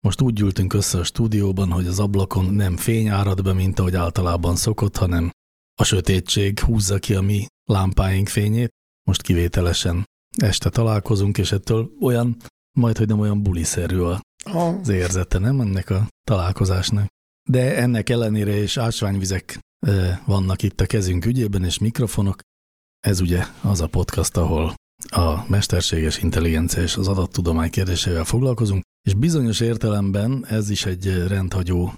most úgy ültünk össze a stúdióban, hogy az ablakon nem fény árad be, mint ahogy általában szokott, hanem a sötétség húzza ki a mi lámpáink fényét. Most kivételesen este találkozunk, és ettől olyan, majd hogy nem olyan buliszerű az érzete, nem ennek a találkozásnak. De ennek ellenére is ásványvizek vannak itt a kezünk ügyében, és mikrofonok. Ez ugye az a podcast, ahol a mesterséges intelligencia és az adattudomány kérdésével foglalkozunk, és bizonyos értelemben ez is egy rendhagyó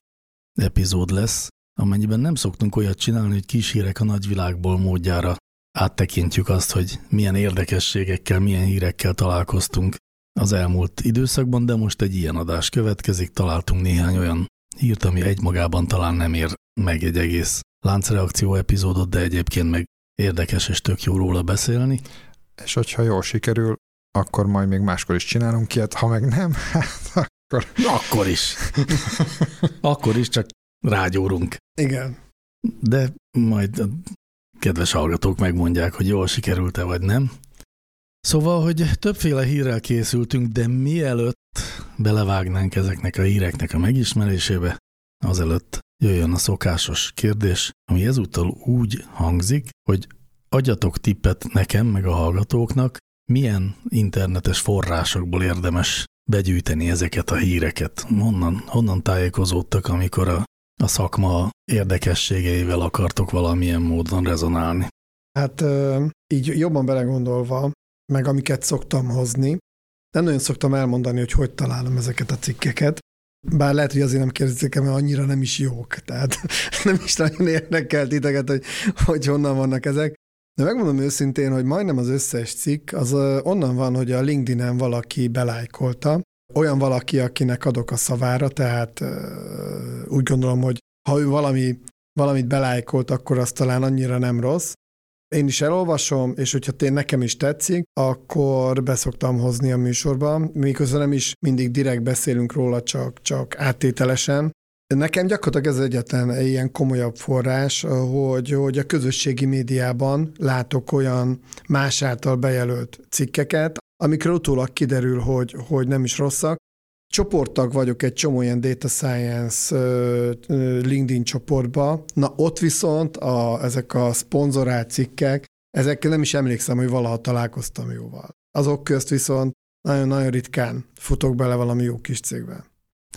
epizód lesz, amennyiben nem szoktunk olyat csinálni, hogy kis hírek a nagyvilágból módjára áttekintjük azt, hogy milyen érdekességekkel, milyen hírekkel találkoztunk az elmúlt időszakban, de most egy ilyen adás következik, találtunk néhány olyan hírt, ami egymagában talán nem ér meg egy egész láncreakció epizódot, de egyébként meg érdekes és tök jó róla beszélni. És hogyha jól sikerül, akkor majd még máskor is csinálunk ilyet, ha meg nem, hát akkor... Akkor is. akkor is, csak rágyúrunk. Igen. De majd a kedves hallgatók megmondják, hogy jól sikerült-e vagy nem. Szóval, hogy többféle hírrel készültünk, de mielőtt belevágnánk ezeknek a híreknek a megismerésébe, azelőtt jöjjön a szokásos kérdés, ami ezúttal úgy hangzik, hogy adjatok tippet nekem, meg a hallgatóknak, milyen internetes forrásokból érdemes begyűjteni ezeket a híreket? Honnan, honnan tájékozódtak, amikor a, a szakma érdekességeivel akartok valamilyen módon rezonálni? Hát így jobban belegondolva, meg amiket szoktam hozni, nem nagyon szoktam elmondani, hogy hogy találom ezeket a cikkeket, bár lehet, hogy azért nem kérdezik, mert annyira nem is jók, tehát nem is nagyon érdekel titeket, hogy, hogy honnan vannak ezek. De megmondom őszintén, hogy majdnem az összes cikk az onnan van, hogy a LinkedIn-en valaki belájkolta, olyan valaki, akinek adok a szavára, tehát úgy gondolom, hogy ha ő valami, valamit belájkolt, akkor az talán annyira nem rossz. Én is elolvasom, és hogyha tény nekem is tetszik, akkor beszoktam hozni a műsorba, miközben nem is mindig direkt beszélünk róla, csak, csak áttételesen, Nekem gyakorlatilag ez egyetlen ilyen komolyabb forrás, hogy, hogy a közösségi médiában látok olyan más által bejelölt cikkeket, amikről utólag kiderül, hogy, hogy nem is rosszak. Csoporttag vagyok egy csomó ilyen data science LinkedIn csoportba, na ott viszont a, ezek a szponzorált cikkek, ezekkel nem is emlékszem, hogy valaha találkoztam jóval. Azok közt viszont nagyon-nagyon ritkán futok bele valami jó kis cégbe.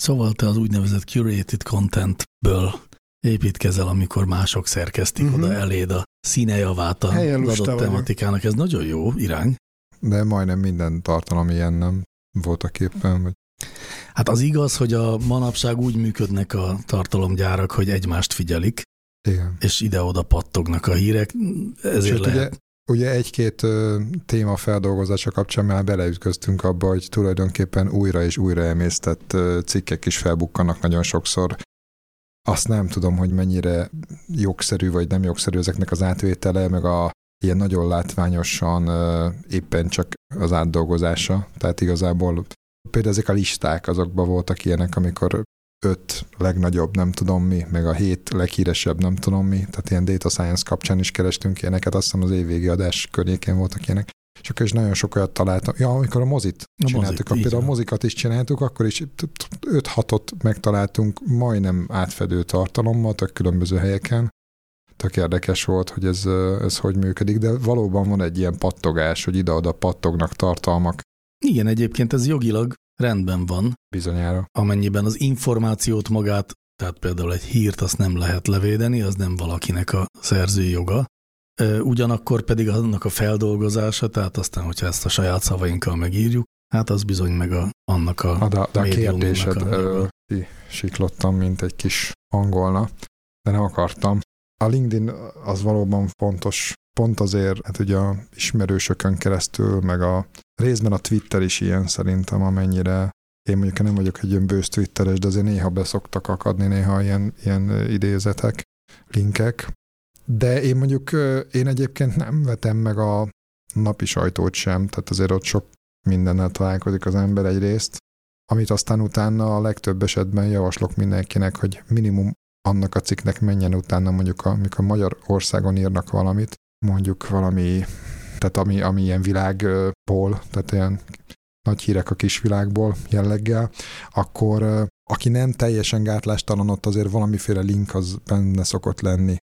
Szóval te az úgynevezett curated contentből építkezel, amikor mások szerkesztik uh-huh. oda eléd a színejavát az adott tematikának. Ez nagyon jó irány. De majdnem minden tartalom ilyen nem voltak éppen. Vagy... Hát az igaz, hogy a manapság úgy működnek a tartalomgyárak, hogy egymást figyelik, Igen. és ide-oda pattognak a hírek, ezért Sőt, lehet. Ugye Ugye egy-két téma feldolgozása kapcsán már beleütköztünk abba, hogy tulajdonképpen újra és újra emésztett cikkek is felbukkanak nagyon sokszor. Azt nem tudom, hogy mennyire jogszerű vagy nem jogszerű ezeknek az átvétele, meg a ilyen nagyon látványosan éppen csak az átdolgozása. Tehát igazából például ezek a listák, azokban voltak ilyenek, amikor öt legnagyobb, nem tudom mi, meg a hét leghíresebb, nem tudom mi, tehát ilyen data science kapcsán is kerestünk ilyeneket, azt hiszem az évvégi adás környékén voltak ilyenek. És akkor is nagyon sok olyat találtam. Ja, amikor a mozit a csináltuk, mozit, például a mozikat is csináltuk, akkor is 5-6-ot megtaláltunk majdnem átfedő tartalommal, tök különböző helyeken. Tök érdekes volt, hogy ez, ez hogy működik, de valóban van egy ilyen pattogás, hogy ide-oda pattognak tartalmak. Igen, egyébként ez jogilag rendben van. Bizonyára. Amennyiben az információt magát, tehát például egy hírt azt nem lehet levédeni, az nem valakinek a szerzői joga, Ugyanakkor pedig annak a feldolgozása, tehát aztán, hogyha ezt a saját szavainkkal megírjuk, hát az bizony meg a, annak a... de, de a kérdésed a... siklottam, mint egy kis angolna, de nem akartam. A LinkedIn az valóban fontos, pont azért, hát ugye a ismerősökön keresztül, meg a részben a Twitter is ilyen szerintem, amennyire én mondjuk nem vagyok egy ilyen bősz twitteres, de azért néha beszoktak akadni néha ilyen, ilyen idézetek, linkek. De én mondjuk, én egyébként nem vetem meg a napi sajtót sem, tehát azért ott sok mindennel találkozik az ember egyrészt, amit aztán utána a legtöbb esetben javaslok mindenkinek, hogy minimum annak a cikknek menjen utána mondjuk, amikor Magyarországon írnak valamit, mondjuk valami, tehát ami, ami ilyen világból, tehát ilyen nagy hírek a kisvilágból jelleggel, akkor aki nem teljesen gátlástalan, ott azért valamiféle link az benne szokott lenni.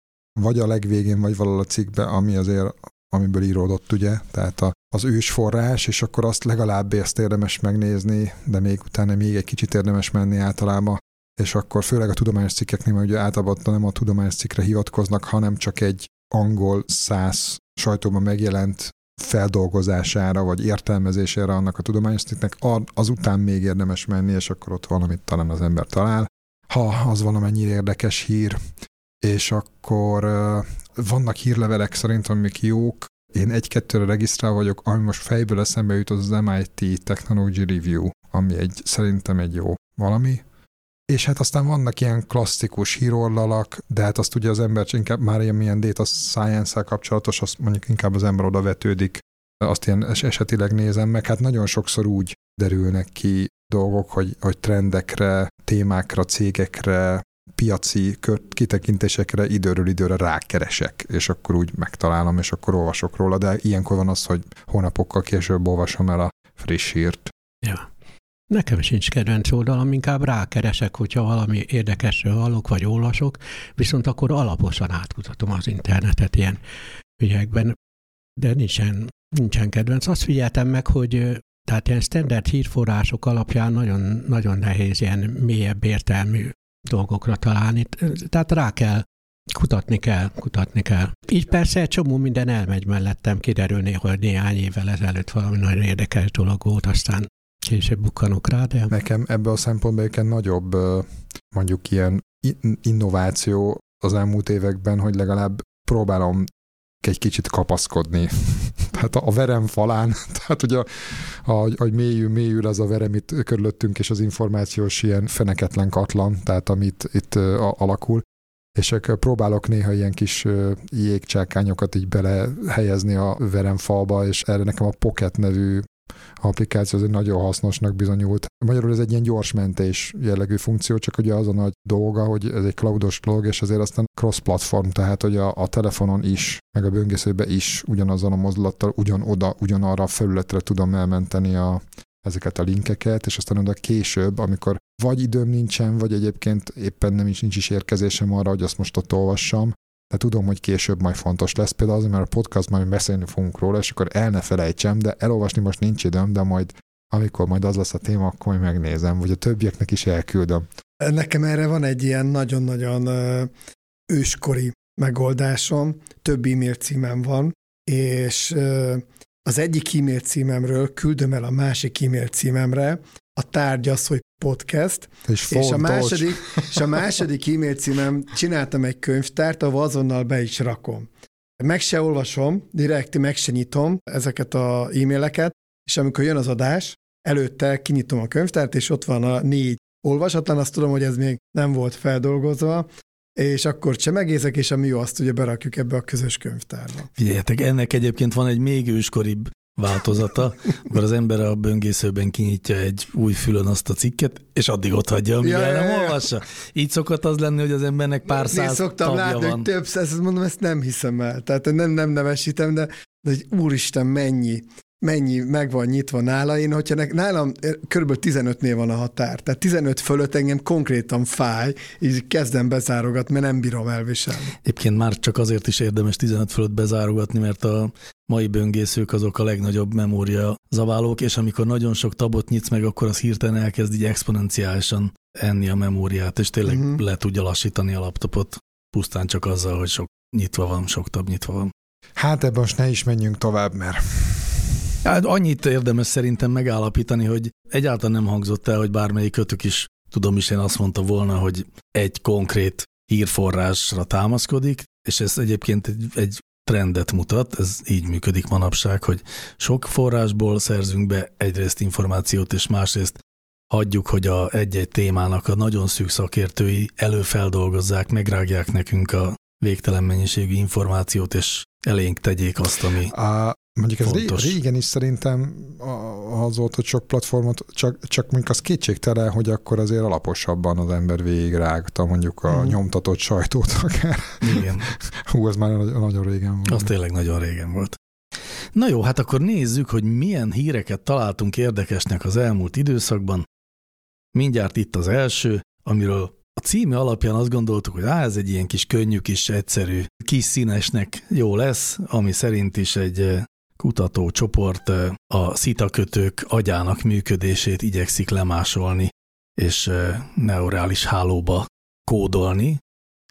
Vagy a legvégén, vagy valahol a cikkbe, ami azért, amiből íródott, ugye, tehát a, az ős forrás, és akkor azt legalább ezt érdemes megnézni, de még utána még egy kicsit érdemes menni általában, és akkor főleg a tudományos cikkeknél, mert ugye általában nem a tudományos cikkre hivatkoznak, hanem csak egy angol száz sajtóban megjelent feldolgozására, vagy értelmezésére annak a tudományos cikknek, azután még érdemes menni, és akkor ott valamit talán az ember talál. Ha az valamennyire érdekes hír, és akkor vannak hírlevelek szerintem, amik jók. Én egy-kettőre regisztrál vagyok, ami most fejből eszembe jut, az az MIT Technology Review, ami egy, szerintem egy jó valami. És hát aztán vannak ilyen klasszikus hírollalak, de hát azt ugye az ember inkább már ilyen milyen data science kapcsolatos, azt mondjuk inkább az ember oda vetődik, azt ilyen esetileg nézem meg, hát nagyon sokszor úgy derülnek ki dolgok, hogy, hogy trendekre, témákra, cégekre, piaci kitekintésekre időről időre rákeresek, és akkor úgy megtalálom, és akkor olvasok róla, de ilyenkor van az, hogy hónapokkal később olvasom el a friss hírt. Ja. Nekem sincs kedvenc oldalam, inkább rákeresek, hogyha valami érdekesről hallok, vagy olvasok, viszont akkor alaposan átkutatom az internetet ilyen ügyekben, de nincsen, nincsen kedvenc. Azt figyeltem meg, hogy tehát ilyen standard hírforrások alapján nagyon, nagyon nehéz ilyen mélyebb értelmű dolgokra találni. Tehát rá kell, kutatni kell, kutatni kell. Így persze egy csomó minden elmegy mellettem, kiderülni, hogy néhány évvel ezelőtt valami nagyon érdekes dolog volt, aztán később bukkanok rá, de... Nekem ebbe a szempontból egy nagyobb mondjuk ilyen innováció az elmúlt években, hogy legalább próbálom egy kicsit kapaszkodni. tehát a verem falán, tehát ugye, hogy mélyül, mélyül az a verem itt körülöttünk, és az információs ilyen feneketlen katlan, tehát amit itt alakul, és próbálok néha ilyen kis jégcsákányokat így belehelyezni a veremfalba, és erre nekem a Pocket nevű applikáció az egy nagyon hasznosnak bizonyult. Magyarul ez egy ilyen gyors mentés jellegű funkció, csak ugye az a nagy dolga, hogy ez egy cloudos dolog, és azért aztán cross-platform, tehát hogy a, a telefonon is, meg a böngészőbe is ugyanazzal a mozdulattal, ugyanoda, ugyanarra a felületre tudom elmenteni a, ezeket a linkeket, és aztán oda később, amikor vagy időm nincsen, vagy egyébként éppen nem is nincs is érkezésem arra, hogy azt most ott olvassam, de tudom, hogy később majd fontos lesz. Például azért, mert a podcastban mi beszélni fogunk róla, és akkor el ne felejtsem, de elolvasni most nincs időm, de majd amikor majd az lesz a téma, akkor majd megnézem, vagy a többieknek is elküldöm. Nekem erre van egy ilyen nagyon-nagyon őskori megoldásom, több e-mail címem van, és az egyik e-mail címemről küldöm el a másik e-mail címemre, a tárgy az, hogy podcast, és, és, a második, és a második e-mail címem, csináltam egy könyvtárt, ahol azonnal be is rakom. Meg se olvasom, direkt meg se nyitom ezeket a e-maileket, és amikor jön az adás, előtte kinyitom a könyvtárt, és ott van a négy olvasatlan, azt tudom, hogy ez még nem volt feldolgozva, és akkor csemegézek, és ami jó, azt ugye berakjuk ebbe a közös könyvtárba. Figyeljetek, ennek egyébként van egy még őskoribb változata, akkor az ember a böngészőben kinyitja egy új fülön azt a cikket, és addig ott hagyja, amíg ja, el nem ja, olvassa. Így szokott az lenni, hogy az embernek pár Én száz szoktam látni, van. hogy több száz, mondom, ezt nem hiszem el. Tehát nem, nem nevesítem, de, de hogy úristen, mennyi, mennyi meg van nyitva nála. Én, hogyha ne, nálam eh, kb. 15-nél van a határ, tehát 15 fölött engem konkrétan fáj, így kezdem bezárogatni, mert nem bírom elviselni. Egyébként már csak azért is érdemes 15 fölött bezárogatni, mert a mai böngészők azok a legnagyobb memória zaválók, és amikor nagyon sok tabot nyitsz meg, akkor az hirtelen elkezd így exponenciálisan enni a memóriát, és tényleg uh-huh. le tudja lassítani a laptopot, pusztán csak azzal, hogy sok nyitva van, sok tab nyitva van. Hát ebben most ne is menjünk tovább, mert Hát annyit érdemes szerintem megállapítani, hogy egyáltalán nem hangzott el, hogy bármelyik kötök is, tudom is, én azt mondta volna, hogy egy konkrét hírforrásra támaszkodik, és ez egyébként egy, egy trendet mutat, ez így működik manapság, hogy sok forrásból szerzünk be egyrészt információt, és másrészt hagyjuk, hogy a egy-egy témának a nagyon szűk szakértői előfeldolgozzák, megrágják nekünk a végtelen mennyiségű információt, és elénk tegyék azt, ami a, mondjuk ez fontos. régen is szerintem az volt, hogy sok platformot, csak, csak mondjuk az kétségtelen, hogy akkor azért alaposabban az ember végigrágta mondjuk a Mhm. nyomtatott sajtót akár. Igen, Hú, az már nagyon, régen volt. az tényleg nagyon régen volt. Na jó, hát akkor nézzük, hogy milyen híreket találtunk érdekesnek az elmúlt időszakban. Mindjárt itt az első, amiről a címe alapján azt gondoltuk, hogy á, ez egy ilyen kis könnyű, kis egyszerű, kis színesnek jó lesz, ami szerint is egy kutatócsoport eh, a szitakötők agyának működését igyekszik lemásolni, és eh, neurális hálóba kódolni.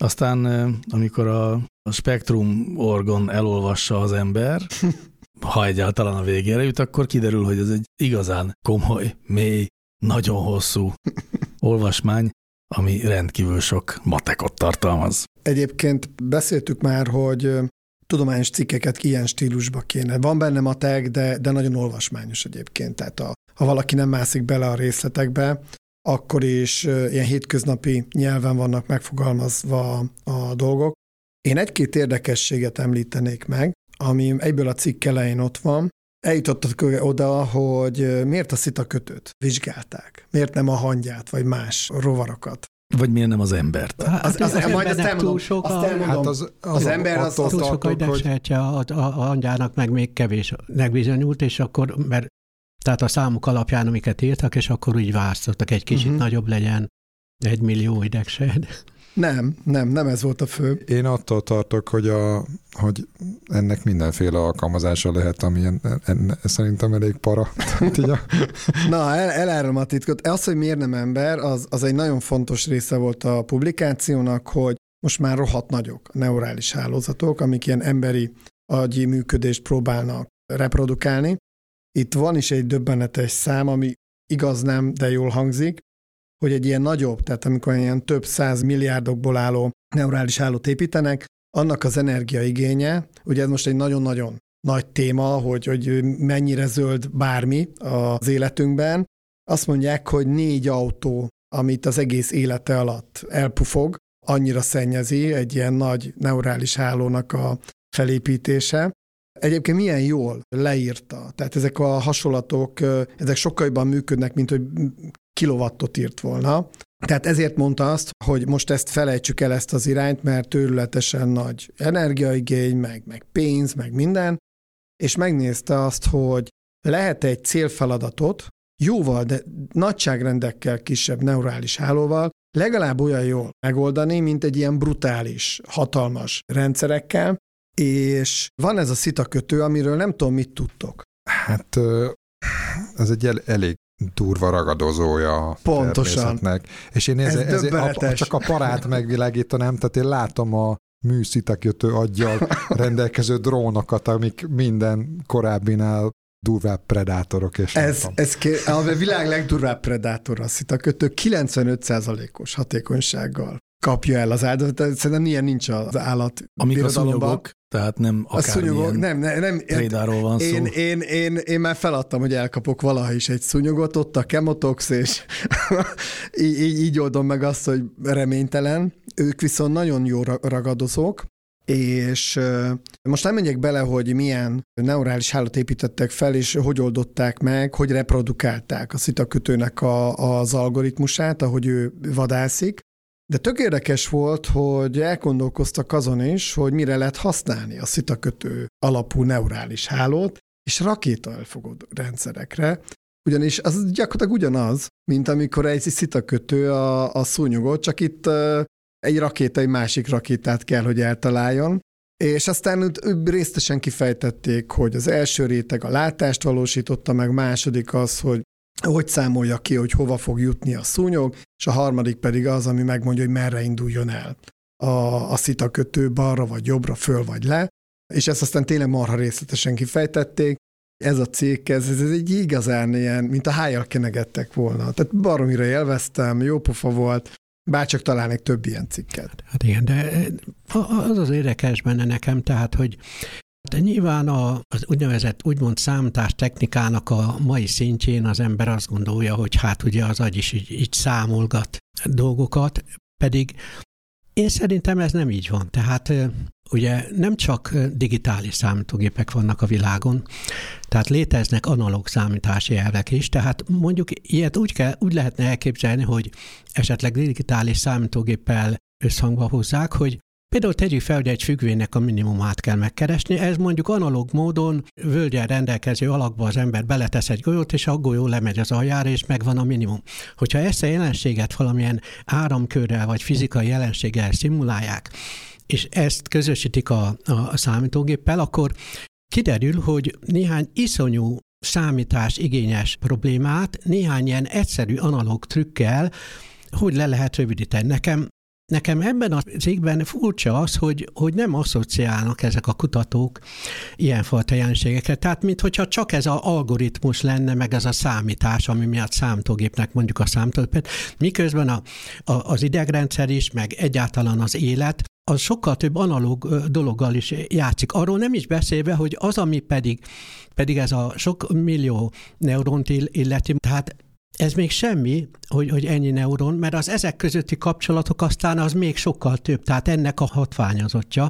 Aztán, eh, amikor a, spektrum orgon elolvassa az ember, ha egyáltalán a végére jut, akkor kiderül, hogy ez egy igazán komoly, mély, nagyon hosszú olvasmány, ami rendkívül sok matekot tartalmaz. Egyébként beszéltük már, hogy tudományos cikkeket ilyen stílusba kéne. Van benne matek, de, de nagyon olvasmányos egyébként. Tehát a, ha valaki nem mászik bele a részletekbe, akkor is ilyen hétköznapi nyelven vannak megfogalmazva a dolgok. Én egy-két érdekességet említenék meg, ami egyből a cikk elején ott van. Eljutottak oda, hogy miért a szitakötőt vizsgálták, miért nem a hangyát, vagy más rovarokat. Vagy miért nem az embert? Hát Az- az- az, majd azt elmondom, túl sok azt a, elmondom. Hát az, az, Az ember az- túl sok a hogy a, a, a angyának meg még kevés megbizonyult, és akkor, mert tehát a számok alapján, amiket írtak, és akkor úgy választottak, egy kicsit uh-huh. nagyobb legyen, egy millió idegsejt. Nem, nem, nem ez volt a fő. Én attól tartok, hogy, a, hogy ennek mindenféle alkalmazása lehet, ami en, en, szerintem elég para. Na, el, elárom a titkot. Az, hogy miért nem ember, az, az egy nagyon fontos része volt a publikációnak, hogy most már rohadt nagyok a neurális hálózatok, amik ilyen emberi agyi működést próbálnak reprodukálni. Itt van is egy döbbenetes szám, ami igaz nem, de jól hangzik, hogy egy ilyen nagyobb, tehát amikor ilyen több száz milliárdokból álló neurális hálót építenek, annak az energiaigénye, ugye ez most egy nagyon-nagyon nagy téma, hogy, hogy mennyire zöld bármi az életünkben. Azt mondják, hogy négy autó, amit az egész élete alatt elpufog, annyira szennyezi egy ilyen nagy neurális hálónak a felépítése. Egyébként milyen jól leírta. Tehát ezek a hasonlatok, ezek sokkal jobban működnek, mint hogy kilowattot írt volna. Tehát ezért mondta azt, hogy most ezt felejtsük el ezt az irányt, mert őrületesen nagy energiaigény, meg, meg pénz, meg minden, és megnézte azt, hogy lehet egy célfeladatot jóval, de nagyságrendekkel kisebb neurális hálóval legalább olyan jól megoldani, mint egy ilyen brutális, hatalmas rendszerekkel, és van ez a szitakötő, amiről nem tudom, mit tudtok. hát ez egy el, elég durva ragadozója a Pontosan. És én Ez ezért, ezért a, csak a parát megvilágítanám, tehát én látom a műszitakötő aggyal rendelkező drónokat, amik minden korábbinál durvább predátorok. És Ez, ez ké, a világ legdurvább predátor a szitakötő 95%-os hatékonysággal kapja el az áldozatot. Szerintem ilyen nincs az állat Amik a szúnyogok, tehát nem szúnyogok, akármilyen nem, nem, nem. prédáról van szó. Én, én, én, én már feladtam, hogy elkapok valaha is egy szúnyogot, ott a kemotox, és így, így, így oldom meg azt, hogy reménytelen. Ők viszont nagyon jó ra- ragadozók, és most nem megyek bele, hogy milyen neurális hálót építettek fel, és hogy oldották meg, hogy reprodukálták a szitakötőnek a, az algoritmusát, ahogy ő vadászik, de tök érdekes volt, hogy elgondolkoztak azon is, hogy mire lehet használni a szitakötő alapú neurális hálót, és rakéta elfogó rendszerekre, ugyanis az gyakorlatilag ugyanaz, mint amikor egy szitakötő a, a szúnyogot, csak itt egy rakéta egy másik rakétát kell, hogy eltaláljon, és aztán részletesen kifejtették, hogy az első réteg a látást valósította meg, második az, hogy hogy számolja ki, hogy hova fog jutni a szúnyog, és a harmadik pedig az, ami megmondja, hogy merre induljon el a, a szitakötő balra vagy jobbra, föl vagy le, és ezt aztán tényleg marha részletesen kifejtették, ez a cég, ez, ez egy igazán ilyen, mint a hájjal kenegettek volna. Tehát baromira élveztem, jó pofa volt, bárcsak találnék több ilyen cikket. Hát igen, de az az érdekes benne nekem, tehát, hogy de nyilván a, az úgynevezett úgymond számítás technikának a mai szintjén az ember azt gondolja, hogy hát ugye az agy is így, így számolgat dolgokat, pedig én szerintem ez nem így van. Tehát ugye nem csak digitális számítógépek vannak a világon, tehát léteznek analóg számítási elvek is, tehát mondjuk ilyet úgy, kell, úgy lehetne elképzelni, hogy esetleg digitális számítógéppel összhangba hozzák, hogy Például tegyük fel, hogy egy függvénynek a minimumát kell megkeresni, ez mondjuk analóg módon völgyen rendelkező alakba az ember beletesz egy golyót, és a golyó lemegy az aljára, és megvan a minimum. Hogyha ezt a jelenséget valamilyen áramkörrel vagy fizikai jelenséggel szimulálják, és ezt közösítik a, a számítógéppel, akkor kiderül, hogy néhány iszonyú számítás igényes problémát néhány ilyen egyszerű analóg trükkel hogy le lehet rövidíteni. Nekem Nekem ebben a cégben furcsa az, hogy, hogy nem asszociálnak ezek a kutatók ilyenfajta jelenségekre. Tehát, mintha csak ez az algoritmus lenne, meg ez a számítás, ami miatt számítógépnek mondjuk a számítógépet, miközben a, a, az idegrendszer is, meg egyáltalán az élet, az sokkal több analóg dologgal is játszik. Arról nem is beszélve, hogy az, ami pedig, pedig ez a sok millió neuront illeti, tehát ez még semmi, hogy, hogy ennyi neuron, mert az ezek közötti kapcsolatok aztán az még sokkal több, tehát ennek a hatványozottja.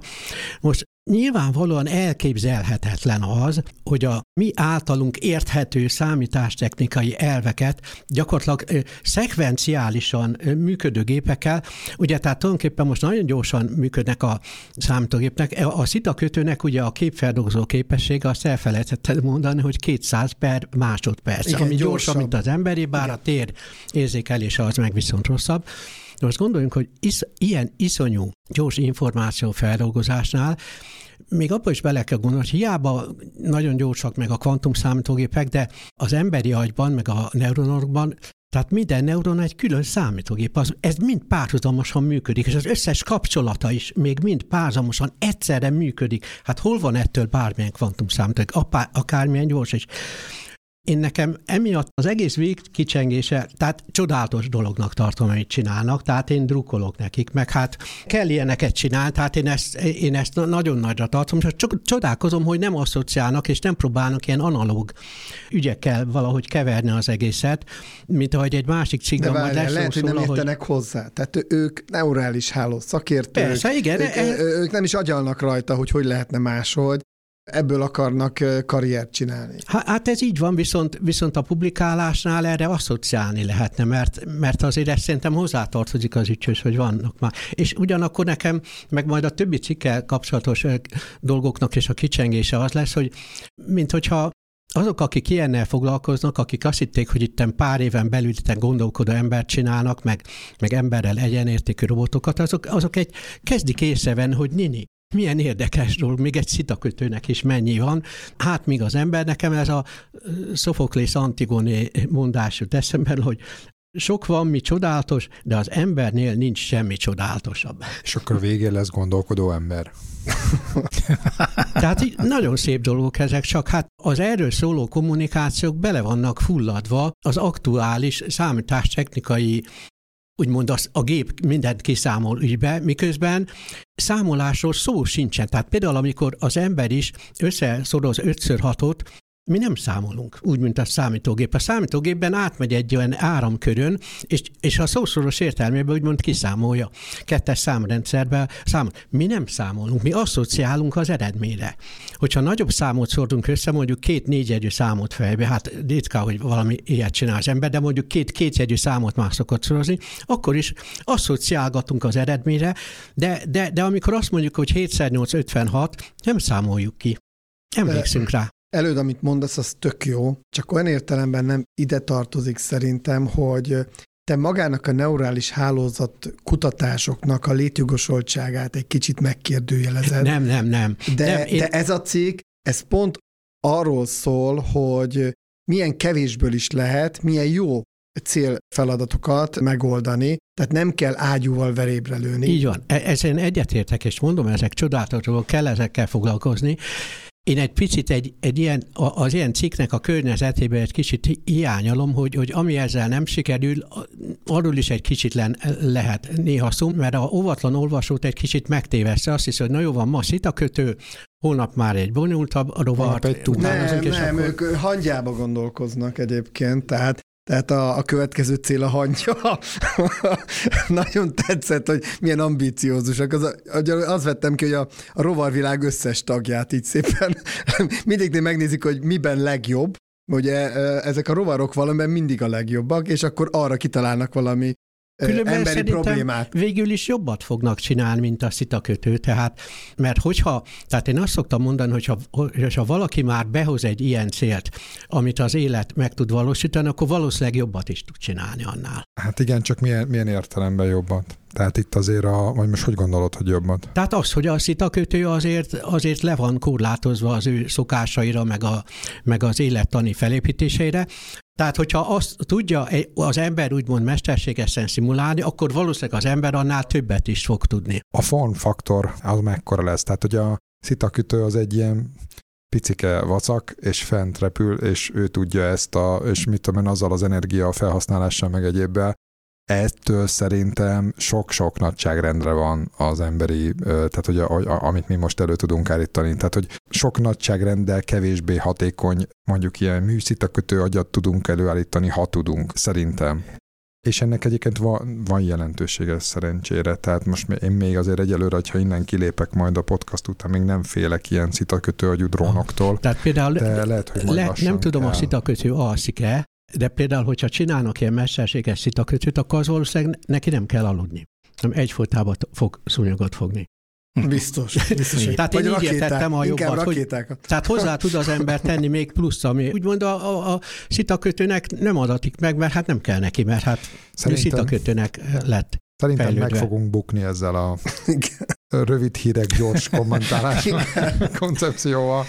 Most Nyilvánvalóan elképzelhetetlen az, hogy a mi általunk érthető számítástechnikai elveket gyakorlatilag szekvenciálisan működő gépekkel, ugye tehát tulajdonképpen most nagyon gyorsan működnek a számítógépnek, e, a szita kötőnek ugye a képfeldolgozó képessége, azt elfelejtetted mondani, hogy 200 per másodperc, Igen, ami gyorsabb, gyorsabb, mint az emberi, bár Igen. a tér érzékelése az meg viszont rosszabb. De most gondoljunk, hogy is, ilyen iszonyú gyors információ feldolgozásnál még abban is bele kell gondolni, hogy hiába nagyon gyorsak meg a kvantum számítógépek, de az emberi agyban, meg a neuronokban tehát minden neuron egy külön számítógép, az, ez mind párhuzamosan működik, és az összes kapcsolata is még mind párhuzamosan egyszerre működik. Hát hol van ettől bármilyen kvantum számítógép, akármilyen gyors, és én nekem emiatt az egész vég kicsengése, tehát csodálatos dolognak tartom, amit csinálnak, tehát én drukkolok nekik, meg hát kell ilyeneket csinálni, tehát én ezt, én ezt nagyon nagyra tartom, és csak csodálkozom, hogy nem asszociálnak, és nem próbálnak ilyen analóg ügyekkel valahogy keverni az egészet, mint ahogy egy másik cikkben majd lesz lehet, hogy nem értenek ahogy... hozzá. Tehát ők neurális háló szakértők. Persze, igen. Ők, e... ők nem is agyalnak rajta, hogy hogy lehetne máshogy ebből akarnak karriert csinálni. Hát ez így van, viszont, viszont a publikálásnál erre asszociálni lehetne, mert, mert azért ezt szerintem hozzátartozik az ügyhöz, hogy vannak már. És ugyanakkor nekem, meg majd a többi cikkel kapcsolatos dolgoknak és a kicsengése az lesz, hogy mint hogyha azok, akik ilyennel foglalkoznak, akik azt hitték, hogy itt pár éven belül itt gondolkodó embert csinálnak, meg, meg emberrel egyenértékű robotokat, azok, azok egy kezdik észrevenni, hogy nini, milyen érdekes dolog, még egy szitakötőnek is mennyi van. Hát még az ember, nekem ez a Sophocles Antigone mondás jut eszembe, hogy sok van, mi csodálatos, de az embernél nincs semmi csodálatosabb. És akkor végén lesz gondolkodó ember. Tehát nagyon szép dolgok ezek, csak hát az erről szóló kommunikációk bele vannak fulladva az aktuális számítástechnikai úgymond az, a gép mindent kiszámol ügybe, miközben számolásról szó sincsen. Tehát például, amikor az ember is összeszoroz 5x6-ot, mi nem számolunk, úgy, mint a számítógép. A számítógépben átmegy egy olyan áramkörön, és, és a szószoros értelmében úgymond kiszámolja. Kettes számrendszerben számol. Mi nem számolunk, mi asszociálunk az eredményre. Hogyha nagyobb számot szordunk össze, mondjuk két négyjegyű számot fejbe, hát ritka, hogy valami ilyet csinál az ember, de mondjuk két kétjegyű számot már szokott szorozni, akkor is asszociálgatunk az eredményre, de, de, de amikor azt mondjuk, hogy 7x8 56, nem számoljuk ki. Emlékszünk rá. Előd, amit mondasz, az tök jó, csak olyan értelemben nem ide tartozik szerintem, hogy te magának a neurális hálózat kutatásoknak a létjogosoltságát egy kicsit megkérdőjelezed. Nem, nem, nem. De, nem, én... de ez a cikk, ez pont arról szól, hogy milyen kevésből is lehet, milyen jó célfeladatokat megoldani, tehát nem kell ágyúval verébre lőni. Így van. E- Ezen egyetértek, és mondom, ezek csodálatos, kell ezekkel foglalkozni. Én egy picit egy, egy ilyen, az ilyen cikknek a környezetében egy kicsit hiányolom, hogy, hogy ami ezzel nem sikerül, arról is egy kicsit len, lehet néha szó, mert a óvatlan olvasót egy kicsit megtéveszte, azt hiszem, hogy na jó van, ma szitakötő, holnap már egy bonyolultabb rovart. Egy nem, nem, akkor... ők hangyába gondolkoznak egyébként, tehát tehát a, a következő cél a hangya. Nagyon tetszett, hogy milyen ambíciózusak. Az, az vettem ki, hogy a, a rovarvilág összes tagját így szépen mindig megnézik, hogy miben legjobb, Ugye ezek a rovarok valamiben mindig a legjobbak, és akkor arra kitalálnak valami Különben emberi problémát. végül is jobbat fognak csinálni, mint a szitakötő. Tehát, mert hogyha, tehát én azt szoktam mondani, hogyha, hogyha valaki már behoz egy ilyen célt, amit az élet meg tud valósítani, akkor valószínűleg jobbat is tud csinálni annál. Hát igen, csak milyen, milyen értelemben jobbat? Tehát itt azért a, vagy most hogy gondolod, hogy jobbat? Tehát az, hogy a szitakötő azért, azért le van korlátozva az ő szokásaira, meg, a, meg az élettani felépítésére, tehát, hogyha azt tudja az ember úgymond mesterségesen szimulálni, akkor valószínűleg az ember annál többet is fog tudni. A faktor az mekkora lesz? Tehát, hogy a szitakütő az egy ilyen picike vacak, és fent repül, és ő tudja ezt, a, és mit tudom én, azzal az energia felhasználással, meg egyébbel ettől szerintem sok-sok nagyságrendre van az emberi, tehát hogy a, a, amit mi most elő tudunk állítani. Tehát, hogy sok nagyságrenddel kevésbé hatékony, mondjuk ilyen műszitakötő agyat tudunk előállítani, ha tudunk, szerintem. És ennek egyébként van, van jelentősége szerencsére, tehát most én még azért egyelőre, ha innen kilépek majd a podcast után, még nem félek ilyen szitakötő agyú drónoktól. Tehát például de lehet, hogy le, nem tudom, kell. a szitakötő alszik-e, de például, hogyha csinálnak ilyen mesterséges szitakötőt, akkor az valószínűleg neki nem kell aludni. Nem egyfolytában fog szúnyogot fogni. Biztos. biztos. tehát én így értettem a jobbat, hogy, tehát hozzá tud az ember tenni még plusz, ami úgymond a, a, a szitakötőnek nem adatik meg, mert hát nem kell neki, mert hát Szerintem, szitakötőnek lett. Szerintem fejlődve. meg fogunk bukni ezzel a rövid hírek, gyors kommentálás koncepcióval.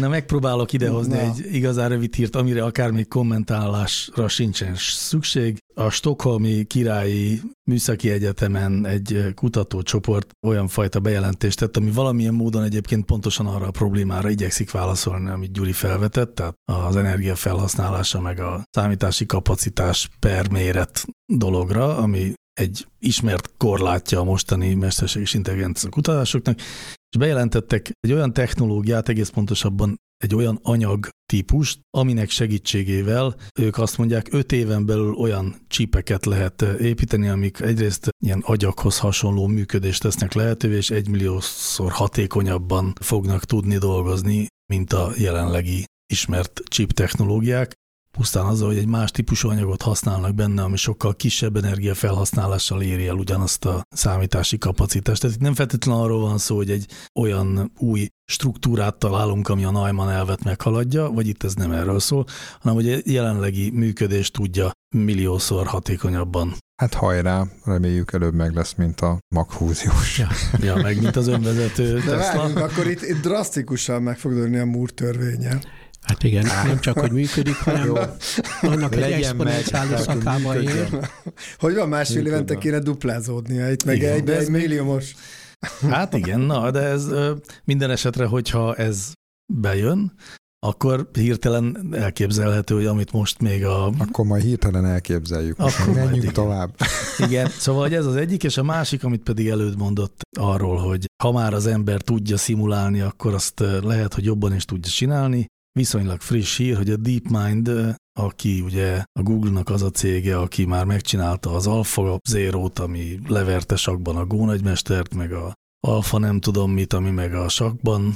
Na, megpróbálok idehozni Na. egy igazán rövid hírt, amire akár még kommentálásra sincsen szükség. A Stockholmi Királyi Műszaki Egyetemen egy kutatócsoport olyan fajta bejelentést tett, ami valamilyen módon egyébként pontosan arra a problémára igyekszik válaszolni, amit Gyuri felvetett, tehát az energia felhasználása meg a számítási kapacitás per méret dologra, ami egy ismert korlátja a mostani mesterséges intelligencia kutatásoknak, és bejelentettek egy olyan technológiát, egész pontosabban egy olyan anyag típust, aminek segítségével ők azt mondják, öt éven belül olyan csípeket lehet építeni, amik egyrészt ilyen agyakhoz hasonló működést tesznek lehetővé, és egymilliószor hatékonyabban fognak tudni dolgozni, mint a jelenlegi ismert chip technológiák pusztán azzal, hogy egy más típusú anyagot használnak benne, ami sokkal kisebb energiafelhasználással éri el ugyanazt a számítási kapacitást. Tehát itt nem feltétlenül arról van szó, hogy egy olyan új struktúrát találunk, ami a Neumann elvet meghaladja, vagy itt ez nem erről szól, hanem hogy egy jelenlegi működést tudja milliószor hatékonyabban. Hát hajrá, reméljük előbb meg lesz, mint a magfúziós. Ja, ja meg mint az önvezető De Tesla. Várjunk, akkor itt, itt drasztikusan meg fog dőlni a Moore törvénye. Hát igen, nem csak, hogy működik, hanem annak egy exponenciális szakába ér. Hogy van másfél évente kéne duplázódnia, itt meg igen, egy, egy milliómos. Hát igen, na, de ez minden esetre, hogyha ez bejön, akkor hirtelen elképzelhető, hogy amit most még a... Akkor majd hirtelen elképzeljük. Akkor menjünk igen. tovább. Igen, szóval ez az egyik, és a másik, amit pedig előtt mondott arról, hogy ha már az ember tudja szimulálni, akkor azt lehet, hogy jobban is tudja csinálni viszonylag friss hír, hogy a DeepMind, aki ugye a Google-nak az a cége, aki már megcsinálta az Alpha Zero-t, ami leverte sakban a gónagymestert, meg a Alpha nem tudom mit, ami meg a sakban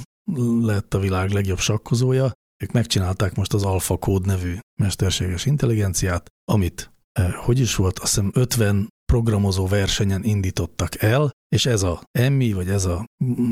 lett a világ legjobb sakkozója. Ők megcsinálták most az Alpha Code nevű mesterséges intelligenciát, amit, eh, hogy is volt, azt hiszem 50 programozó versenyen indítottak el, és ez a emmi, vagy ez a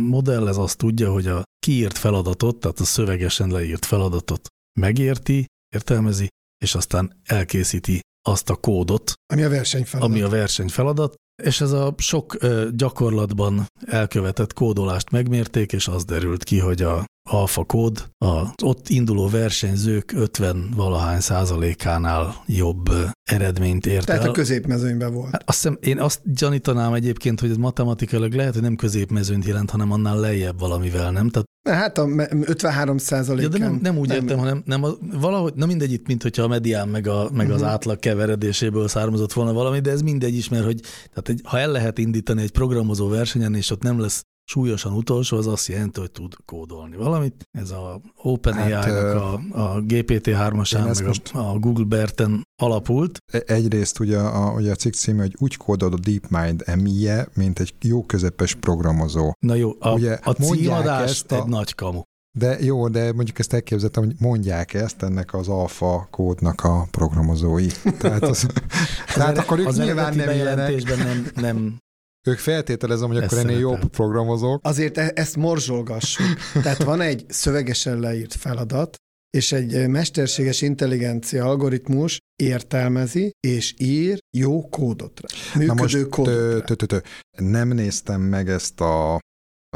modell, ez azt tudja, hogy a kiírt feladatot, tehát a szövegesen leírt feladatot megérti, értelmezi, és aztán elkészíti azt a kódot, ami a versenyfeladat. Ami a versenyfeladat, és ez a sok gyakorlatban elkövetett kódolást megmérték, és az derült ki, hogy a alfa kód az ott induló versenyzők 50 valahány százalékánál jobb eredményt ért Tehát el. a középmezőnyben volt. Hát azt hiszem, én azt gyanítanám egyébként, hogy ez matematikailag lehet, hogy nem középmezőnyt jelent, hanem annál lejjebb valamivel, nem? Tehát, Hát a me- 53 százalék. ja, de nem, nem úgy értem, hanem nem, a, valahogy, na mindegy itt, mint hogyha a medián meg, a, meg az Mhm. átlag keveredéséből származott volna valami, de ez mindegy is, mert hogy tehát egy, ha el lehet indítani egy programozó versenyen, és ott nem lesz súlyosan utolsó, az azt jelenti, hogy tud kódolni valamit. Ez a OpenAI-nak Hát, a, a GPT-3-asán, én ezt meg most- a, Google Berten alapult. E- Egyrészt ugye a, ugye a cikk címe, hogy úgy kódol a DeepMind emie, mint egy jó közepes programozó. Na jó, a, Ugye a címadás ezt a- egy nagy kamu. De jó, de mondjuk ezt elképzeltem, hogy mondják ezt ennek az alfa kódnak a programozói. Tehát, az, tehát akkor ők az nyilván nem ilyenek. nem, nem Ők feltételezem, hogy akkor ennél szerepelt. jobb programozók. Azért e- ezt morzsolgassuk. Tehát van egy szövegesen leírt feladat, és egy mesterséges intelligencia algoritmus értelmezi és ír jó kódot rá. Működő Na most kódot tö, tö, tö. nem néztem meg ezt a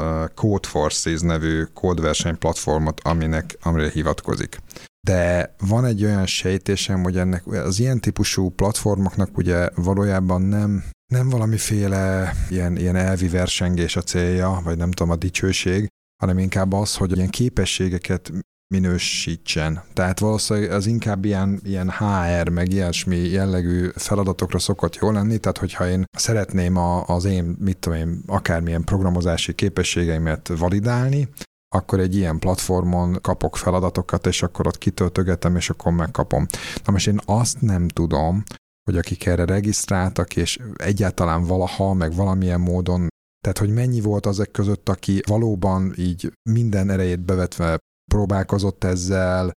a Code Forces nevű kódverseny platformot, aminek, amire hivatkozik. De van egy olyan sejtésem, hogy ennek az ilyen típusú platformoknak ugye valójában nem, nem valamiféle ilyen, ilyen elvi versengés a célja, vagy nem tudom, a dicsőség, hanem inkább az, hogy ilyen képességeket minősítsen. Tehát valószínűleg az inkább ilyen, ilyen HR, meg ilyesmi jellegű feladatokra szokott jól lenni, tehát hogyha én szeretném a, az én, mit tudom én, akármilyen programozási képességeimet validálni, akkor egy ilyen platformon kapok feladatokat, és akkor ott kitöltögetem, és akkor megkapom. Na most én azt nem tudom, hogy akik erre regisztráltak, és egyáltalán valaha, meg valamilyen módon, tehát hogy mennyi volt azok között, aki valóban így minden erejét bevetve próbálkozott ezzel,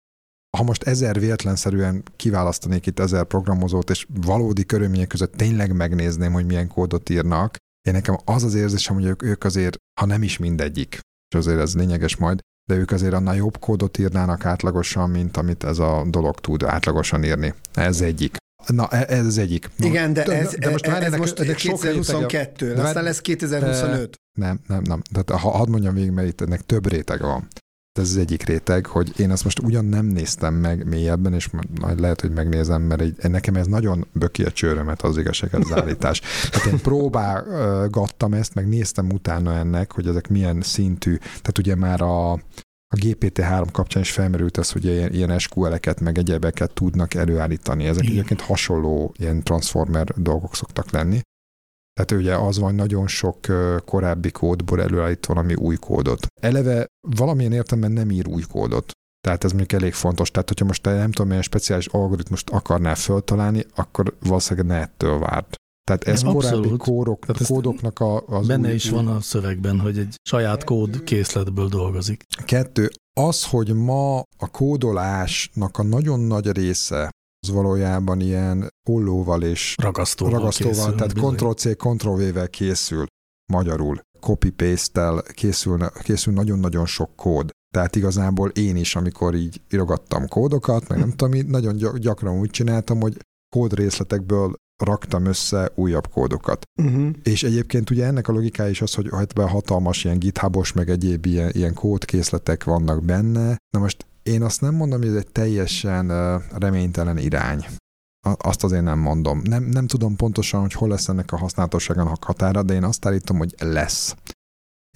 ha most ezer véletlenszerűen kiválasztanék itt ezer programozót, és valódi körülmények között tényleg megnézném, hogy milyen kódot írnak, én nekem az az érzésem, hogy ők, ők azért, ha nem is mindegyik, és azért ez lényeges majd, de ők azért annál jobb kódot írnának átlagosan, mint amit ez a dolog tud átlagosan írni. Ez egyik. Na, e- ez az egyik. Igen, de ez, de most már ez ennek- most ennek sok rétege- 2022, de aztán lesz 2025. Nem, nem, nem. Tehát ha hadd mondjam végig, mert itt ennek több rétege van. Ez az egyik réteg, hogy én azt most ugyan nem néztem meg mélyebben, és majd lehet, hogy megnézem, mert egy, nekem ez nagyon böki a csőrömet az igazság az állítás. Tehát én próbálgattam ezt, meg néztem utána ennek, hogy ezek milyen szintű, tehát ugye már a, a GPT-3 kapcsán is felmerült ez, hogy ilyen, ilyen SQL-eket, meg egyebeket tudnak előállítani. Ezek Igen. egyébként hasonló ilyen transformer dolgok szoktak lenni. Tehát ugye az van, nagyon sok korábbi kódból előállít valami új kódot. Eleve valamilyen értelemben nem ír új kódot. Tehát ez még elég fontos. Tehát, hogyha most te nem tudom, milyen speciális algoritmust akarnál föltalálni, akkor valószínűleg ne ettől várt. Tehát ez Ja, korábbi kórok, Tehát kódoknak a, az Benne új, is van a szövegben, hogy egy saját kód készletből dolgozik. Kettő, az, hogy ma a kódolásnak a nagyon nagy része az valójában ilyen hollóval és Ragasztóval, ragasztóval, készül, tehát. Ctrl-C, Ctrl-V-vel készül magyarul. Copy-paste-tel készül, készül nagyon-nagyon sok kód. Tehát igazából én is, amikor így írogattam kódokat, meg nem tudom, így nagyon gyak- gyakran úgy csináltam, hogy kódrészletekből raktam össze újabb kódokat. Uh-huh. És egyébként ugye ennek a logikája is az, hogy ebben hatalmas ilyen githubos, meg egyéb ilyen, ilyen kódkészletek vannak benne. Na most én azt nem mondom, hogy ez egy teljesen reménytelen irány. Azt azért nem mondom. Nem, nem tudom pontosan, hogy hol lesz ennek a használhatóságának határa, de én azt állítom, hogy lesz.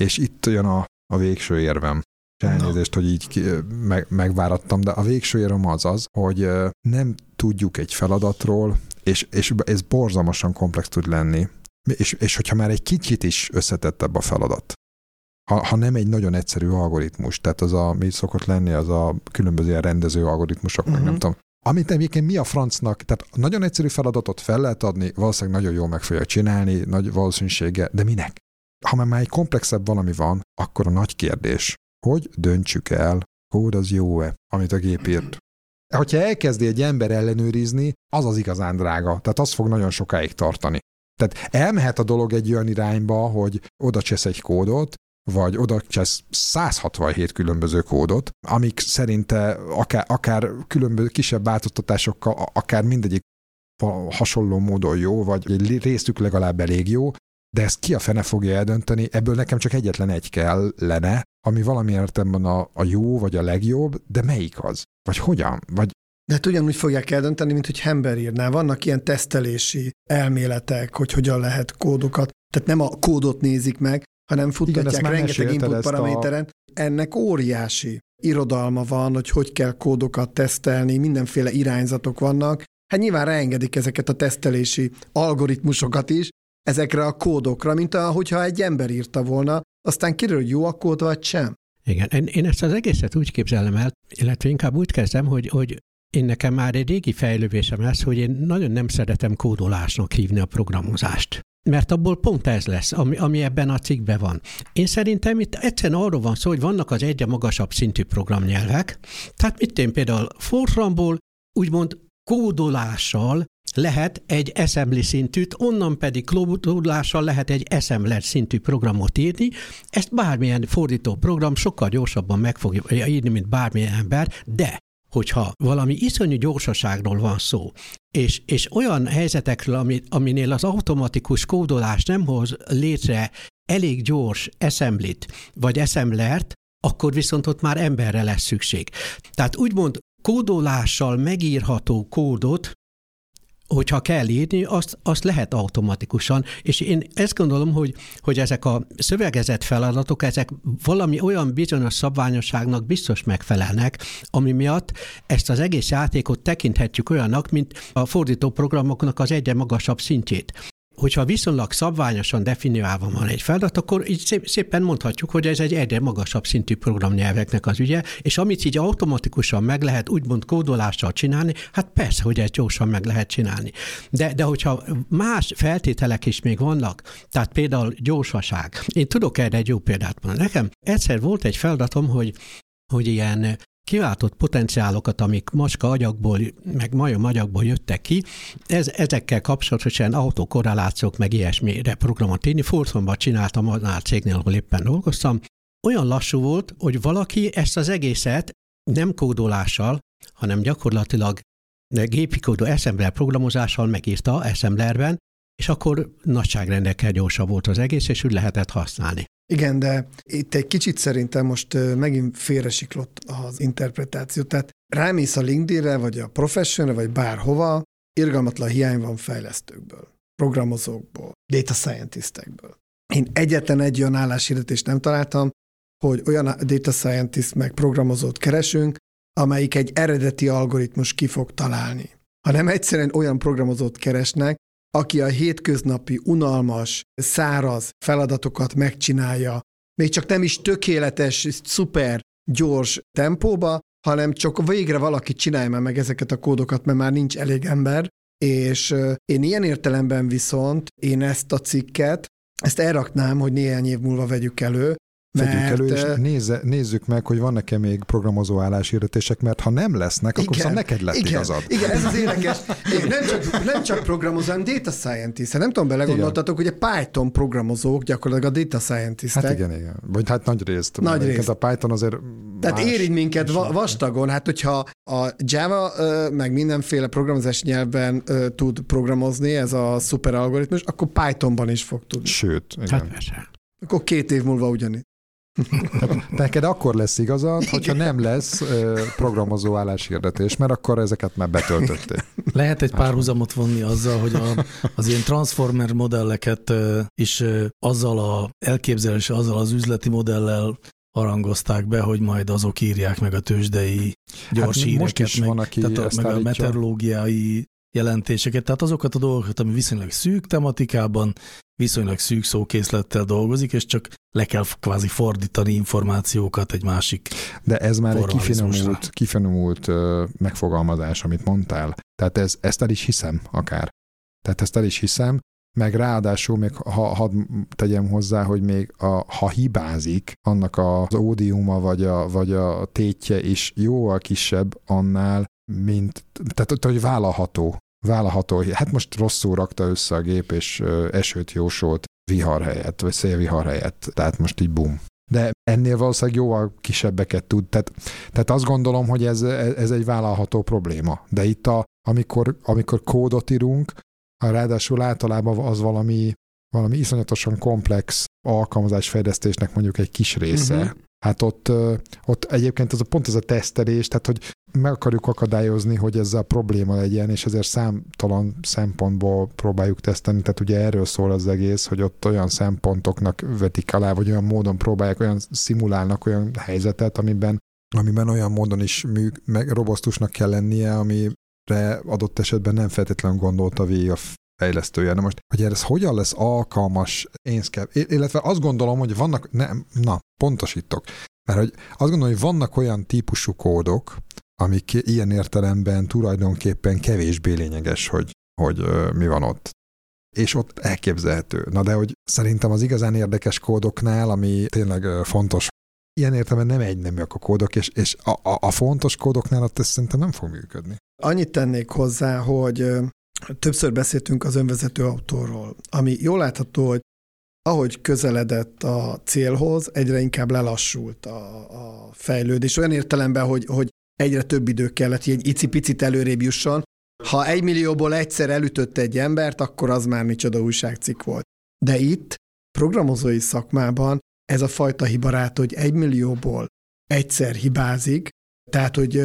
És itt jön a, a végső érvem. És Elnézést, hogy így ki, meg, megvárattam, de a végső érvem az az, hogy nem tudjuk egy feladatról, és, és ez borzalmasan komplex tud lenni, és, és hogyha már egy kicsit is összetettebb a feladat, ha, ha nem egy nagyon egyszerű algoritmus, tehát az a, mi szokott lenni, az a különböző rendező algoritmusok, uh-huh. meg nem Mhm. tudom, amit egyébként mi a francnak, tehát nagyon egyszerű feladatot fel lehet adni, valószínűleg nagyon jól meg fogja csinálni, nagy valószínűsége, de minek? Ha már, már egy komplexebb valami van, akkor a nagy kérdés, hogy döntsük el, kód az jó-e, amit a gép írt. Hogyha elkezdi egy ember ellenőrizni, az az igazán drága. Tehát az fog nagyon sokáig tartani. Tehát elmehet a dolog egy olyan irányba, hogy oda csesz egy kódot, vagy oda csesz 167 különböző kódot, amik szerinte akár, akár különböző kisebb változtatásokkal, akár mindegyik hasonló módon jó, vagy egy részük legalább elég jó, de ezt ki a fene fogja eldönteni, ebből nekem csak egyetlen egy kell lenne, ami valami értelemben a, a jó, vagy a legjobb, de melyik az? Vagy hogyan? Vagy de hát ugyanúgy fogják eldönteni, mint hogy Hember írná. Vannak ilyen tesztelési elméletek, hogy hogyan lehet kódokat. Tehát nem a kódot nézik meg, hanem futtatják Igen, rengeteg input paraméteren. A... Ennek óriási irodalma van, hogy hogy kell kódokat tesztelni, mindenféle irányzatok vannak. Hát nyilván reengedik ezeket a tesztelési algoritmusokat is ezekre a kódokra, mint ahogyha egy ember írta volna, aztán kiderül, hogy jó a kód vagy sem. Igen, én ezt az egészet úgy képzelem el, illetve inkább úgy kezdem, hogy, hogy én nekem már egy régi fejlővésem lesz, hogy én nagyon nem szeretem kódolásnak hívni a programozást. Mert abból pont ez lesz, ami, ami ebben a cikkben van. Én szerintem itt egyszerűen arról van szó, hogy vannak az egyre magasabb szintű programnyelvek. Tehát mit én például Fortranból úgymond kódolással lehet egy assembly szintűt, onnan pedig kódolással lehet egy assembler szintű programot írni. Ezt bármilyen fordító program sokkal gyorsabban meg fogja írni, mint bármilyen ember, de hogyha valami iszonyú gyorsaságról van szó, és, és olyan helyzetekről, ami, aminél az automatikus kódolás nem hoz létre elég gyors assemblit, vagy assemblert, akkor viszont ott már emberre lesz szükség. Tehát úgymond kódolással megírható kódot hogyha kell írni, azt, azt lehet automatikusan, és én ezt gondolom, hogy, hogy ezek a szövegezett feladatok, ezek valami olyan bizonyos szabványosságnak biztos megfelelnek, ami miatt ezt az egész játékot tekinthetjük olyannak, mint a fordító programoknak az egyre magasabb szintjét hogyha viszonylag szabványosan definiálva van egy feladat, akkor így szépen mondhatjuk, hogy ez egy egyre magasabb szintű programnyelveknek az ügye, és amit így automatikusan meg lehet úgymond kódolással csinálni, hát persze, hogy ezt gyorsan meg lehet csinálni. De, de hogyha más feltételek is még vannak, tehát például gyorsaság. Én tudok erre egy jó példát mondani. Nekem egyszer volt egy feladatom, hogy hogy ilyen kiváltott potenciálokat, amik macska agyakból, meg majom agyakból jöttek ki, ez, ezekkel kapcsolatosan autokorrelációk, meg ilyesmire programot írni. Forszonban csináltam annál cégnél, ahol éppen dolgoztam. Olyan lassú volt, hogy valaki ezt az egészet nem kódolással, hanem gyakorlatilag gépi kódú assembler programozással megírta assemblerben, és akkor nagyságrendekkel gyorsabb volt az egész, és úgy lehetett használni. Igen, de itt egy kicsit szerintem most megint félresiklott az interpretáció. Tehát rámész a LinkedIn-re, vagy a Professionre, vagy bárhova, irgalmatlan hiány van fejlesztőkből, programozókból, data scientistekből. Én egyetlen egy olyan álláshirdetést nem találtam, hogy olyan data scientist meg programozót keresünk, amelyik egy eredeti algoritmus ki fog találni, hanem egyszerűen olyan programozót keresnek, aki a hétköznapi, unalmas, száraz feladatokat megcsinálja, még csak nem is tökéletes, szuper, gyors tempóba, hanem csak végre valaki csinálja meg ezeket a kódokat, mert már nincs elég ember, és én ilyen értelemben viszont én ezt a cikket, ezt elraknám, hogy néhány év múlva vegyük elő, Vegyük mert... elő, és nézze, nézzük meg, hogy vannak-e még programozó álláshirdetések, mert ha nem lesznek, igen, akkor szóval neked lett igen, igazad. Igen, ez az érdekes. Én nem csak, nem csak programozó, hanem data scientist. Nem tudom, belegondoltatok, hogy a Python programozók gyakorlatilag a data scientistek. Hát igen, igen. Vagy hát nagy részt. Nagy részt. A Python azért Tehát érint minket va- vastagon. Hát hogyha a Java meg mindenféle programozás nyelven tud programozni, ez a szuper algoritmus, akkor Pythonban is fog tudni. Sőt, igen. Hát persze. Akkor két év múlva ugyanígy. Neked akkor lesz igazad, hogyha nem lesz programozó álláshirdetés, mert akkor ezeket már betöltöttél. Lehet egy párhuzamot vonni azzal, hogy a, az ilyen transformer modelleket is azzal a elképzelés, azzal az üzleti modellel arangozták be, hogy majd azok írják meg a tőzsdei gyors hát híreket, most is meg, van, aki tehát a, meg a meteorológiai jelentéseket, tehát azokat a dolgokat, ami viszonylag szűk tematikában, viszonylag szűk szókészlettel dolgozik, és csak le kell kvázi fordítani információkat egy másik De ez már egy kifinomult, kifinomult megfogalmazás, amit mondtál. Tehát ez, ezt el is hiszem akár. Tehát ezt el is hiszem, meg ráadásul még ha, hadd tegyem hozzá, hogy még a, ha hibázik, annak az ódiuma vagy a, vagy a tétje is jóval kisebb annál, mint, tehát hogy vállalható. Vállalható. Hát most rosszul rakta össze a gép, és esőt jósolt vihar helyett, vagy szélvihar helyett. Tehát most így bum. De ennél valószínűleg jóval kisebbeket tud. Tehát, tehát azt gondolom, hogy ez, ez egy vállalható probléma. De itt, a, amikor, amikor kódot írunk, ráadásul általában az valami, valami iszonyatosan komplex alkalmazásfejlesztésnek mondjuk egy kis része, uh-huh. Hát ott, ott egyébként az a pont ez a tesztelés, tehát hogy meg akarjuk akadályozni, hogy ez a probléma legyen, és ezért számtalan szempontból próbáljuk tesztelni. Tehát ugye erről szól az egész, hogy ott olyan szempontoknak vetik alá, vagy olyan módon próbálják, olyan szimulálnak olyan helyzetet, amiben, amiben olyan módon is műk, meg robosztusnak kell lennie, amire adott esetben nem feltétlenül gondolta végig a fejlesztője. Na most, hogy ez hogyan lesz alkalmas, én szkev, illetve azt gondolom, hogy vannak, nem, na, pontosítok, mert hogy azt gondolom, hogy vannak olyan típusú kódok, amik ilyen értelemben tulajdonképpen kevésbé lényeges, hogy, hogy mi van ott. És ott elképzelhető. Na de hogy szerintem az igazán érdekes kódoknál, ami tényleg fontos, ilyen értelemben nem egy neműek a kódok, és, és a, a, a fontos kódoknál ott ez szerintem nem fog működni. Annyit tennék hozzá, hogy többször beszéltünk az önvezető autóról, ami jól látható, hogy ahogy közeledett a célhoz, egyre inkább lelassult a, a fejlődés. Olyan értelemben, hogy, hogy egyre több idő kellett, hogy egy icipicit előrébb jusson. Ha egy millióból egyszer elütött egy embert, akkor az már micsoda újságcikk volt. De itt, programozói szakmában ez a fajta hibarát, hogy egy millióból egyszer hibázik, tehát, hogy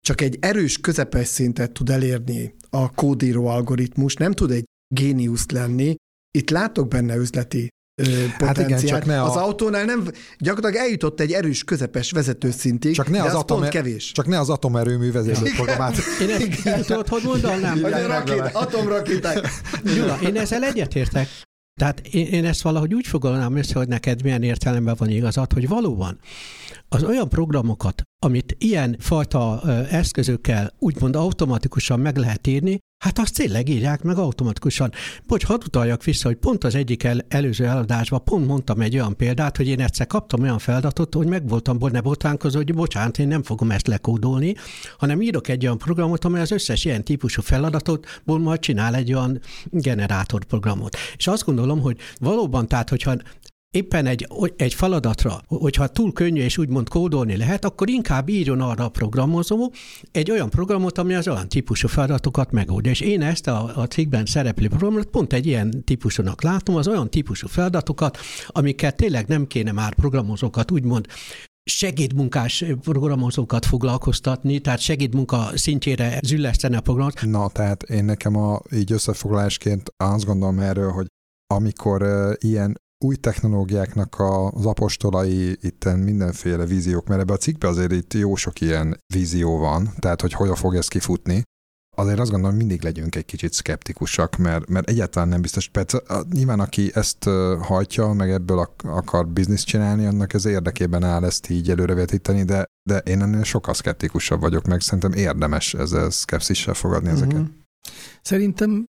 csak egy erős közepes szintet tud elérni a kódíró algoritmus, nem tud egy géniuszt lenni. Itt látok benne üzleti Hát igen, csak ne a... Az autónál nem, gyakorlatilag eljutott egy erős, közepes vezetőszintig, csak ne az, az atom, pont kevés. Csak ne az atomerőmű vezérlőprogramát. Én ezt tudod, hogy mondanám? atomrakéták. Gyula, én ezzel egyetértek. Tehát én, én ezt valahogy úgy fogalmam össze, hogy neked milyen értelemben van igazad, hogy valóban az olyan programokat, amit ilyen fajta eszközökkel úgymond automatikusan meg lehet írni, hát azt tényleg írják meg automatikusan. Bocs, hadd utaljak vissza, hogy pont az egyik el, előző eladásban pont mondtam egy olyan példát, hogy én egyszer kaptam olyan feladatot, hogy meg voltam ne botránkozó, hogy bocsánat, én nem fogom ezt lekódolni, hanem írok egy olyan programot, amely az összes ilyen típusú feladatotból majd csinál egy olyan generátorprogramot. És azt gondolom, hogy valóban, tehát hogyha éppen egy, egy feladatra, hogyha túl könnyű és úgymond kódolni lehet, akkor inkább írjon arra a programozó egy olyan programot, ami az olyan típusú feladatokat megoldja. És én ezt a, a cikkben szereplő programot pont egy ilyen típusúnak látom, az olyan típusú feladatokat, amikkel tényleg nem kéne már programozókat úgymond segédmunkás programozókat foglalkoztatni, tehát segédmunka szintjére zülleszteni a programot. Na, tehát én nekem a, így összefoglalásként azt gondolom erről, hogy amikor uh, ilyen új technológiáknak az apostolai itten mindenféle víziók, mert ebbe a cikkbe azért itt jó sok ilyen vízió van, tehát hogy hogyan fog ez kifutni. Azért azt gondolom, mindig legyünk egy kicsit szkeptikusak, mert, mert egyáltalán nem biztos. Persze, nyilván aki ezt hajtja, meg ebből akar bizniszt csinálni, annak ez érdekében áll ezt így előrevetíteni, de, de én ennél sokkal szkeptikusabb vagyok, meg szerintem érdemes ezzel szkepszissel fogadni ezeket. Uh-huh. Szerintem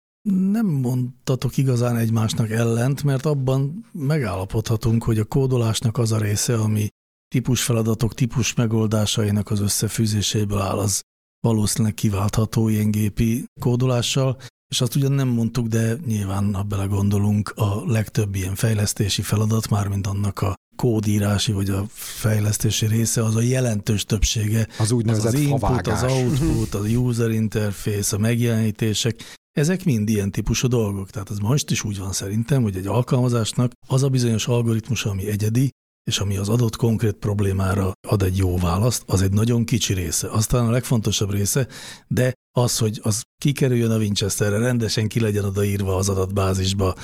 nem mondtatok igazán egymásnak ellent, mert abban megállapodhatunk, hogy a kódolásnak az a része, ami típusfeladatok, típus megoldásainak az összefűzéséből áll, az valószínűleg kiváltható ilyen gépi kódolással, és azt ugyan nem mondtuk, de nyilván, ha belegondolunk, a legtöbb ilyen fejlesztési feladat, mármint annak a kódírási vagy a fejlesztési része, az a jelentős többsége. Az úgynevezett az, az input, favágás. az output, az user interface, a megjelenítések, ezek mind ilyen típusú dolgok. Tehát ez most is úgy van szerintem, hogy egy alkalmazásnak az a bizonyos algoritmus, ami egyedi, és ami az adott konkrét problémára ad egy jó választ, az egy nagyon kicsi része. Aztán a legfontosabb része, de az, hogy az kikerüljön a Winchesterre, rendesen ki legyen odaírva az adatbázisba,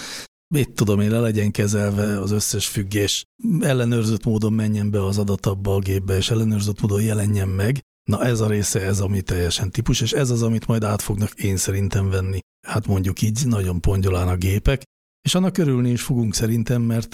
mit tudom én, le legyen kezelve az összes függés, ellenőrzött módon menjen be az adat abba a gépbe, és ellenőrzött módon jelenjen meg, Na ez a része, ez ami teljesen típus, és ez az, amit majd át fognak én szerintem venni. Hát mondjuk így nagyon pongyolán a gépek, és annak örülni is fogunk szerintem, mert,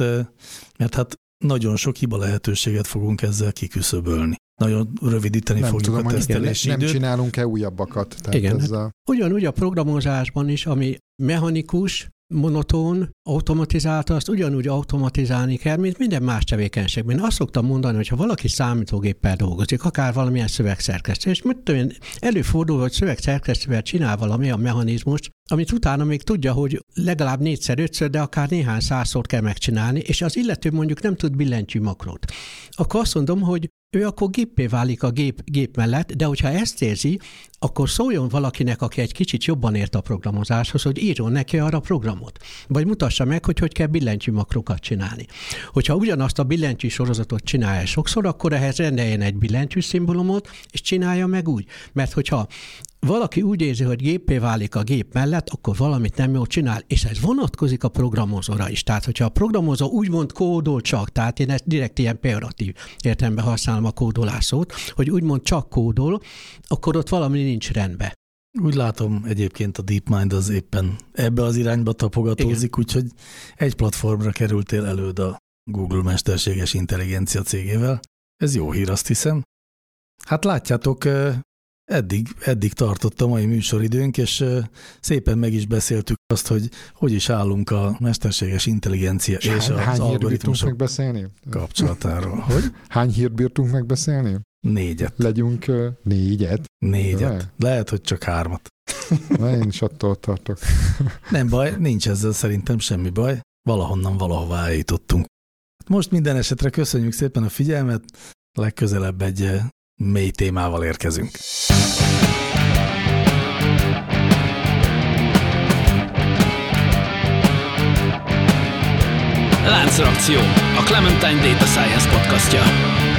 mert hát nagyon sok hiba lehetőséget fogunk ezzel kiküszöbölni. Nagyon rövidíteni nem fogjuk tudom, a tesztelési nem, nem csinálunk-e újabbakat? Tehát igen. Ezzel... Ugyanúgy a programozásban is, ami mechanikus, monoton, automatizált, azt ugyanúgy automatizálni kell, mint minden más tevékenységben. Én azt szoktam mondani, hogy ha valaki számítógéppel dolgozik, akár valamilyen szövegszerkesztő, és mit tudom én, előfordul, hogy szövegszerkesztővel csinál valami a mechanizmust, amit utána még tudja, hogy legalább négyszer, ötször, de akár néhány százszor kell megcsinálni, és az illető mondjuk nem tud billentyű makrót. Akkor azt mondom, hogy ő akkor géppé válik a gép, gép mellett, de hogyha ezt érzi, akkor szóljon valakinek, aki egy kicsit jobban ért a programozáshoz, hogy írjon neki arra programot. Vagy mutassa meg, hogy hogy kell billentyű makrokat csinálni. Hogyha ugyanazt a billentyű sorozatot csinálja sokszor, akkor ehhez rendeljen egy billentyű szimbólumot, és csinálja meg úgy. Mert hogyha valaki úgy érzi, hogy gépé válik a gép mellett, akkor valamit nem jól csinál, és ez vonatkozik a programozóra is. Tehát, hogyha a programozó úgymond kódol csak, tehát én ezt direkt ilyen pejoratív értelemben használom a kódolás szót, hogy úgymond csak kódol, akkor ott valami nincs rendben. Úgy látom egyébként a DeepMind az éppen ebbe az irányba tapogatózik, úgyhogy egy platformra kerültél előd a Google mesterséges intelligencia cégével. Ez jó hír, azt hiszem. Hát látjátok, eddig, eddig tartott a mai műsoridőnk, és szépen meg is beszéltük azt, hogy hogy is állunk a mesterséges intelligencia és, és az hány algoritmusok megbeszélni? kapcsolatáról. Hogy? Hány hírt bírtunk megbeszélni? Négyet. Legyünk négyet. Négyet. Le? Lehet, hogy csak hármat. Na, én is attól tartok. Nem baj, nincs ezzel szerintem semmi baj. Valahonnan valahová eljutottunk. Most minden esetre köszönjük szépen a figyelmet, legközelebb egy mély témával érkezünk. Láncreakció, a Clementine Data Science podcastja.